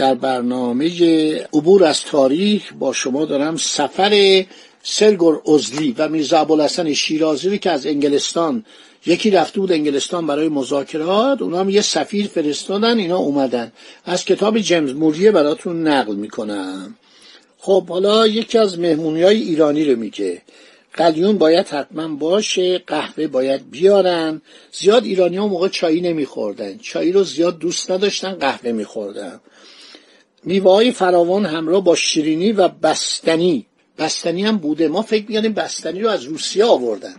در برنامه عبور از تاریخ با شما دارم سفر سرگور ازلی و میرزا ابوالحسن شیرازی رو که از انگلستان یکی رفته بود انگلستان برای مذاکرات اونا هم یه سفیر فرستادن اینا اومدن. از کتاب جیمز موریه براتون نقل می‌کنم. خب حالا یکی از مهمونی های ایرانی رو میگه. قلیون باید حتما باشه قهوه باید بیارن. زیاد ایرانی ها موقع چایی نمیخوردن. چایی رو زیاد دوست نداشتن قهوه میخوردن. میوه های فراوان همراه با شیرینی و بستنی. بستنی هم بوده. ما فکر می‌کنیم بستنی رو از روسیه آوردن.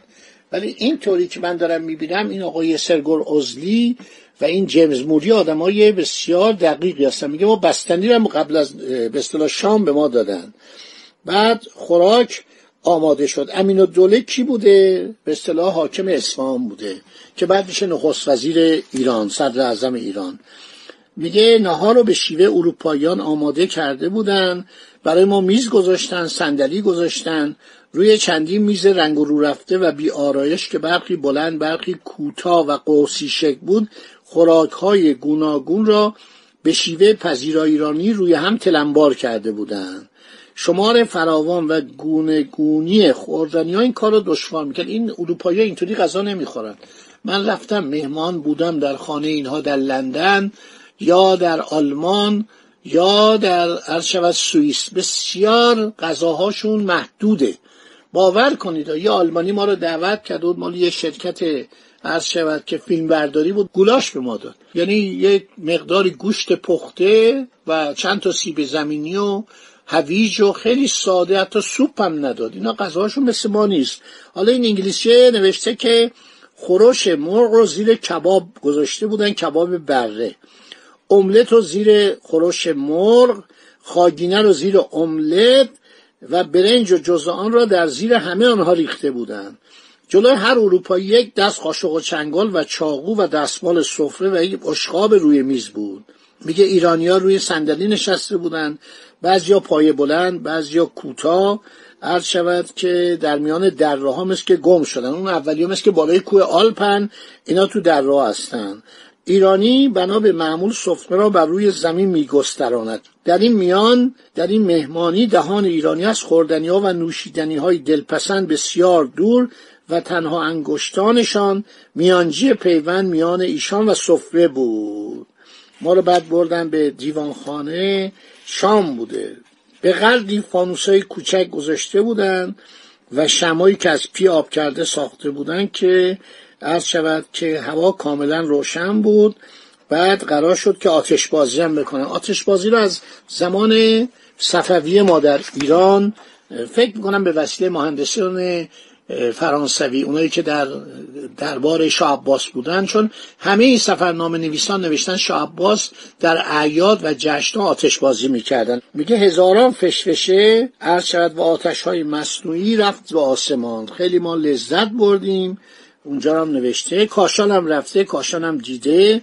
ولی این طوری که من دارم می‌بینم این آقای سرگور ازلی و این جیمز موری آدم های بسیار دقیقی هستن. میگه ما بستنی رو قبل از به شام به ما دادن. بعد خوراک آماده شد. امین الدوله کی بوده؟ به اصطلاح حاکم اصفهان بوده که بعد میشه نخست وزیر ایران صدر اعظم ایران. میگه نهار رو به شیوه اروپاییان آماده کرده بودن. برای ما میز گذاشتن صندلی گذاشتن. روی چندین میز رنگ رو رفته و بی آرایش که برخی بلند برخی کوتاه و قوسی شکل بود خوراک های گوناگون را به شیوه پذیرا ایرانی روی هم تلمبار کرده بودند شمار فراوان و گونه گونی خوردنی ها این کار رو دشوار می‌کرد. این اروپایی اینطوری غذا نمی‌خورن. من رفتم مهمان بودم در خانه اینها در لندن. یا در آلمان یا در عرض سوئیس. بسیار غذاهاشون محدوده. باور کنید یه آلمانی ما رو دعوت کرد بود مال یه شرکت عرض شود که فیلم برداری بود گولاش به ما داد. یعنی یک مقداری گوشت پخته و چند تا سیب زمینی و هویج و خیلی ساده حتی سوپ هم نداد. اینا غذاهاشون مثل ما نیست. حالا این انگلیسی نوشته که خورش مرغ رو زیر کباب گذاشته بودن کباب بره. املت رو زیر خورش مرغ خاگینه رو زیر املت و برنج و جزء آن را در زیر همه آنها ریخته بودند. جلوی هر اروپایی یک دست قاشق و چنگال و چاقو و دستمال سفره و یک اشخاب روی میز بود. میگه ایرانیا روی صندلی نشسته بودند. بعضیا پایه بلند بعضیا کوتاه. عرض شود که در میان دره ها مثل که گم شدن. اون اولی مثل که بالای کوه آلپن اینا تو دره هستن. ایرانی بنا به معمول سفره را بر روی زمین میگستراند. در این میان در این مهمانی دهان ایرانی از خوردنی ها و نوشیدنی های دلپسند بسیار دور و تنها انگشتانشان میانجی پیوند میان ایشان و سفره بود. ما رو بعد بردن به دیوانخانه شام بوده. به قدری فانوسای کوچک گذاشته بودن و شمایی که از پی آب کرده ساخته بودن که عرض شود که هوا کاملا روشن بود. بعد قرار شد که آتش بازی هم بکنن آتش بازی رو از زمان صفوی ما در ایران فکر می‌کنم به وسیله مهندسان فرانسوی اونایی که در دربار شاه عباس بودن چون همه این سفرنامه نویسان نوشتن شاه عباس در اعیاد و جشن آتش بازی می‌کردن. میگه هزاران فشفشه عرض شود و آتش های مصنوعی رفت به آسمان. خیلی ما لذت بردیم. اونجا هم نوشته کاشان هم رفته کاشان هم دیده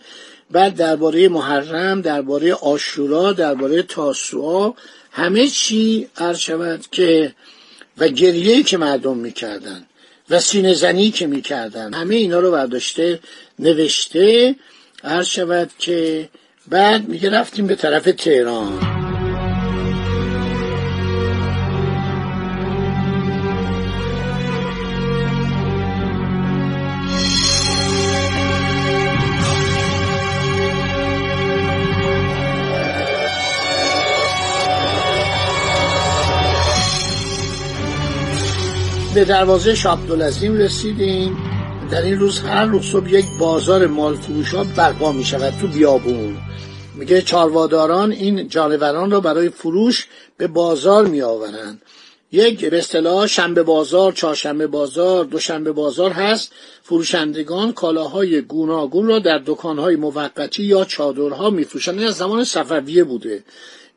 بعد درباره محرم درباره آشورا درباره تاسوعا همه چی عرض شود که و گریه که مردم می‌کردن و سینه زنی که می‌کردن همه اینا رو برداشته نوشته عرض شود که بعد میگه رفتیم به طرف تهران. به دروازه شاه عبدالعظیم رسیدیم. در این روز هر روز صبح یک بازار مال فروش ها برپا می شود تو بیابون. میگه چارواداران این جانوران را برای فروش به بازار می آورند. یک به اصطلاح شنبه بازار چهارشنبه بازار دوشنبه بازار هست. فروشندگان کالاهای گوناگون را در دکانهای موقتی یا چادرها میفروشند این از زمان صفویه بوده.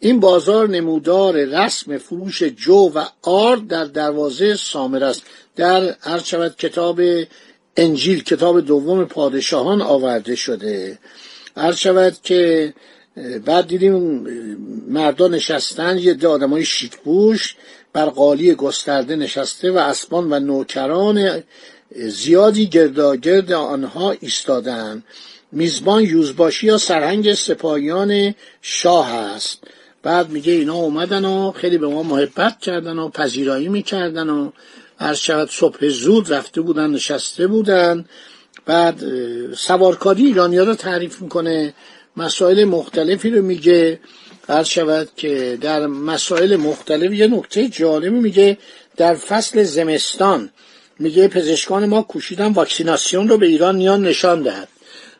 این بازار نمودار رسم فروش جو و آرد در دروازه سامر است. در هر شود کتاب انجیل کتاب دوم پادشاهان آورده شده. هر شود که بعد دیدیم مردان نشستن یه ده آدم های بر قالی گسترده نشسته و اسبان و نوکران زیادی گرداگرد آنها ایستادن میزبان یوزباشی یا سرهنگ سپاهیان شاه است. بعد میگه اینا اومدن و خیلی به ما محبت کردن و پذیرایی می‌کردن و هر شود صبح زود رفته بودن نشسته بودن. بعد سوارکاری ایرانیا رو تعریف می‌کنه. مسائل مختلفی رو میگه. هر شود که در مسائل مختلف یه نکته جالبی میگه. در فصل زمستان میگه پزشکان ما کوشیدن واکسیناسیون رو به ایران نیان نشان دهد.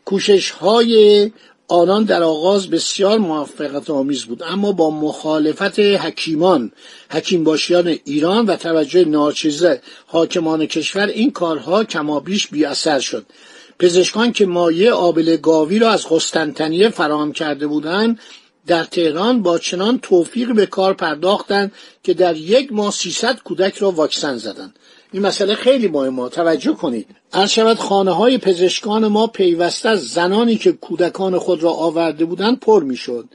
کوشش های آنان در آغاز بسیار موفقیت آمیز بود. اما با مخالفت حکیمان حکیم باشیان ایران و توجه ناچیزه حاکمان کشور این کارها کمابیش بی اثر شد. پزشکان که مایه آبل گاوی را از قسطنطنیه فراهم کرده بودند در تهران با چنان توفیق به کار پرداختند که در یک ماه 300 کودک را واکسن زدند. این مسئله خیلی مهمه. توجه کنید. هر شود خانه های پزشکان ما پیوسته از زنانی که کودکان خود را آورده بودند پر می‌شد.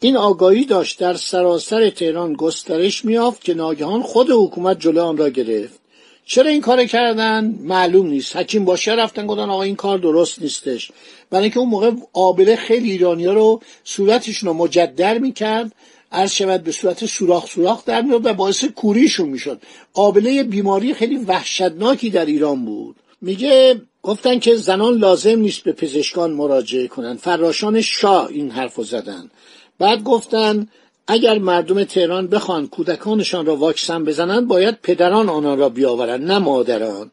این آگاهی داشت در سراسر تهران گسترش میافت که ناگهان خود حکومت جلو آن را گرفت. چرا این کار کردن؟ معلوم نیست. حکیم باشه رفتن گفتن آقا این کار درست نیستش. برای اینکه اون موقع آبله خیلی ایرانیا رو صورتشون رو مجدر می‌کرد. عرض شود به صورت سوراخ سوراخ در میاد و باعث کوریشون می‌شد. آبله بیماری خیلی وحشتناکی در ایران بود. میگه گفتن که زنان لازم نیست به پزشکان مراجعه کنن. فراشان شاه این حرف زدن. بعد گفتن اگر مردم تهران بخوان کودکانشان را واکسن بزنند باید پدران آنان را بیاورند نه مادران.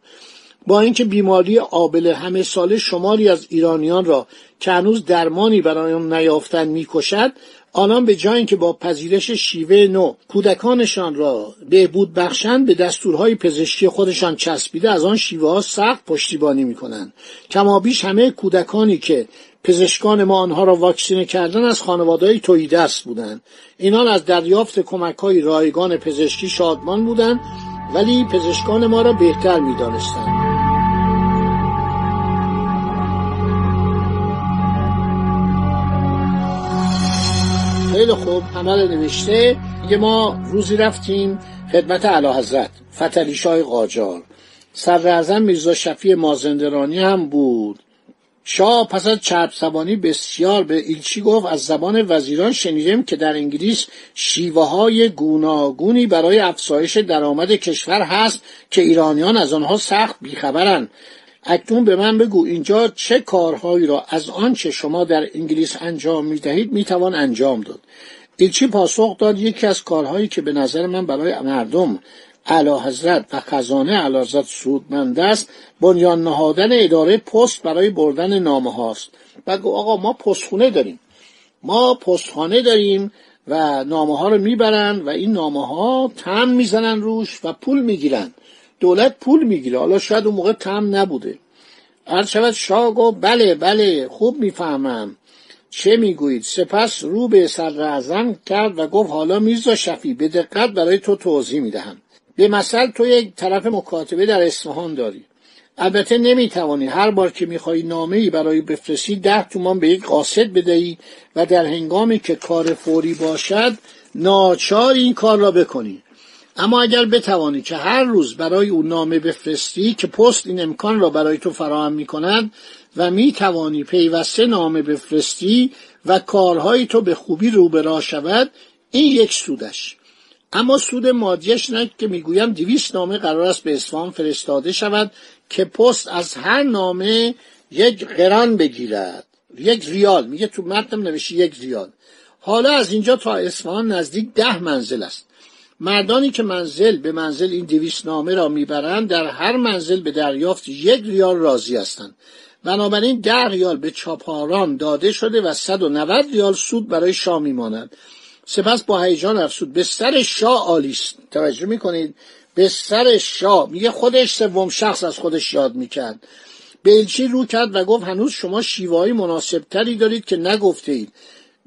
با اینکه بیماری آبله همه ساله شماری از ایرانیان را که هنوز درمانی برای آن نیافتن می‌کشد آنان به جای اینکه با پذیرش شیوه نو کودکانشان را بهبود بخشند به دستورهای پزشکی خودشان چسبیده از آن شیوه ها سخت پشتیبانی می‌کنند. کمابیش همه کودکانی که پزشکان ما آنها را واکسینه کردن از خانوادهای تویدست بودند. اینان از دریافت کمک های رایگان پزشکی شادمان بودند ولی پزشکان ما را بهتر می‌دانستند. خیلی خوب عمل نوشته. یه ما روزی رفتیم خدمت علا حضرت فتلی شای قاجار. سر میرزا شفی مازندرانی هم بود. شاه پس از چرب زبانی بسیار به ایلچی گفت از زبان وزیران شنیدیم که در انگلیس شیوه های گوناگونی برای افزایش درآمد کشور هست که ایرانیان از آنها سخت بیخبرند. اکنون به من بگو اینجا چه کارهایی را از آنچه شما در انگلیس انجام می دهید می توان انجام داد. ایلچی پاسخ داد؟ یکی از کارهایی که به نظر من برای مردم علا حضرت و خزانه علا حضرت سودمند است بنیان نهادن اداره پست برای بردن نامه هاست. بگو آقا ما پستخونه داریم. ما پستخانه داریم و نامه ها رو می‌برن و این نامه ها تم می‌زنن روش و پول می‌گیرن. دولت پول می‌گیره. حالا شاید اون موقع تم نبوده. هر شود شاه گفت بله بله خوب می‌فهمم. چه می‌گویید؟ سپس رو به سر کرد و گفت حالا میرزا شفی به دقت برای تو توضیح می‌دهم. به مثل تو یک طرف مکاتبه در اصفهان داری. البته نمی‌توانی هر بار که می‌خوای نامه ای برای بفرستی ده تومان به یک قاصد بدهی و در هنگامی که کار فوری باشد ناچار این کار را بکنی. اما اگر بتوانی که هر روز برای او نامه بفرستی که پست این امکان را برای تو فراهم می کند و می توانی پیوسته نامه بفرستی و کارهای تو به خوبی رو به شود این یک سودش. اما سود مادیش نه که می‌گویم دویست نامه قرار است به اصفهان فرستاده شود که پست از هر نامه یک قران بگیرد. یک ریال. میگه تو متنم نوشی یک ریال. حالا از اینجا تا اصفهان نزدیک ده منزل است. مردانی که منزل به منزل این دویست نامه را می‌برند در هر منزل به دریافت یک ریال راضی هستند. بنابراین ده ریال به چاپاران داده شده و 190 ریال سود برای شاه میماند. سپس با هیجان افسود به سر شاه آلیست توجه می‌کنید؟ به سر شاه. میگه خودش سوم شخص از خودش یاد می‌کرد. بلچی رو کرد و گفت هنوز شما شیوه مناسب تری دارید که نگفته اید.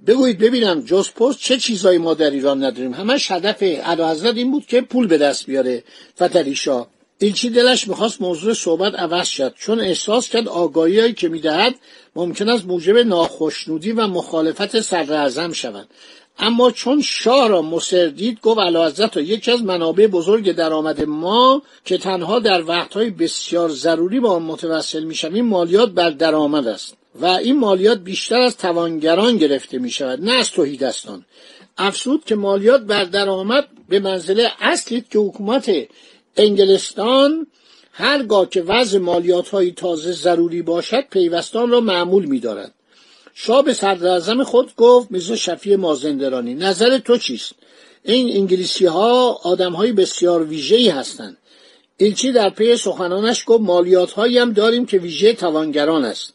بگویید ببینم جز پست چه چیزایی ما در ایران نداریم؟ همش هدف حضرت این بود که پول به دست بیاره. فتلی شاه. ایلچی دلش می‌خواست موضوع صحبت عوض شد. چون احساس کرد آگاهی که می‌دهد ممکن است موجب ناخشنودی و مخالفت صدر شود. اما چون شاه را مصر دید گفت و یکی از منابع بزرگ درآمد ما که تنها در وقتهای بسیار ضروری با آن متوسل می‌شویم مالیات بر درآمد است. و این مالیات بیشتر از توانگران گرفته می شود نه از توهیدستان افسود که مالیات بر درآمد به منزله اصلی که حکومت انگلستان هرگاه که وضع مالیات های تازه ضروری باشد پیوستان را معمول می دارد شاه به صدر خود گفت میزو شفی مازندرانی نظر تو چیست؟ این انگلیسی ها آدم های بسیار ویژه‌ای هستند. ایلچی در پی سخنانش گفت مالیات هایی هم داریم که ویژه توانگران است.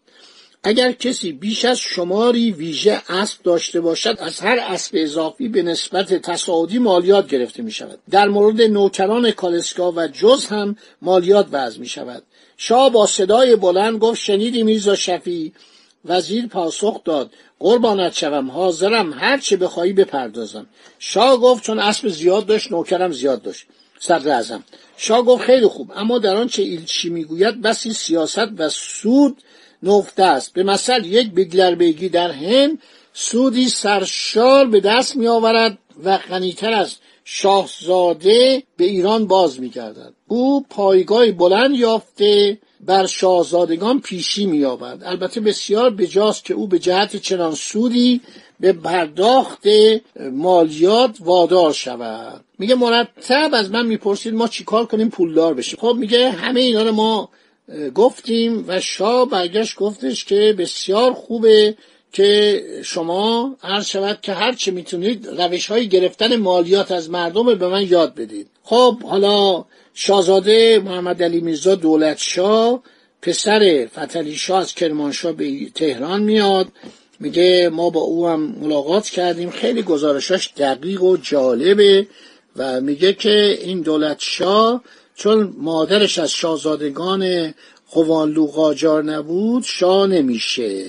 اگر کسی بیش از شماری ویژه اسب داشته باشد از هر اسب اضافی به نسبت تصاعدی مالیات گرفته می شود در مورد نوکران کالسکا و جز هم مالیات وضع می شود شاه با صدای بلند گفت شنیدی میرزا شفی؟ وزیر پاسخ داد قربانت شوم حاضرم. هر چه بخواهی بپردازم. شاه گفت چون اسب زیاد داشت نوکرم زیاد داشت. صدر اعظم. شاه گفت خیلی خوب. اما در آنچه ایلچی می‌گوید بسی سیاست و سود نفته است به مثل یک بگلربگی در هند سودی سرشار به دست می آورد و غنیتر از شاهزاده به ایران باز می گردد. او پایگاه بلند یافته بر شاهزادگان پیشی می آورد. البته بسیار بجاست که او به جهت چنان سودی به پرداخت مالیات وادار شود میگه مرتب از من می‌پرسید ما چیکار کنیم پولدار بشیم خب میگه همه اینا رو ما گفتیم و شاه برگشت گفتش که بسیار خوبه که شما عرض شود که هر چه می‌تونید روش های گرفتن مالیات از مردم به من یاد بدید. خب حالا شاهزاده محمد علی میرزا دولت شاه پسر فتلی شاه از کرمانشاه به تهران میاد. میگه ما با او هم ملاقات کردیم. خیلی گزارشاش دقیق و جالبه و میگه که این دولت شاه چون مادرش از شاهزادگان خوانلو قاجار نبود شاه نمیشه.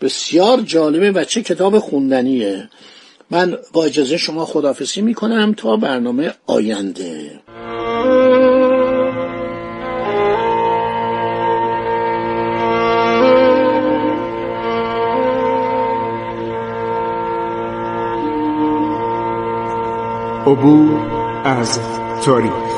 بسیار جالبه و چه کتاب خوندنیه. من با اجازه شما خدافسی می‌کنم تا برنامه آینده. عبور از تاریخ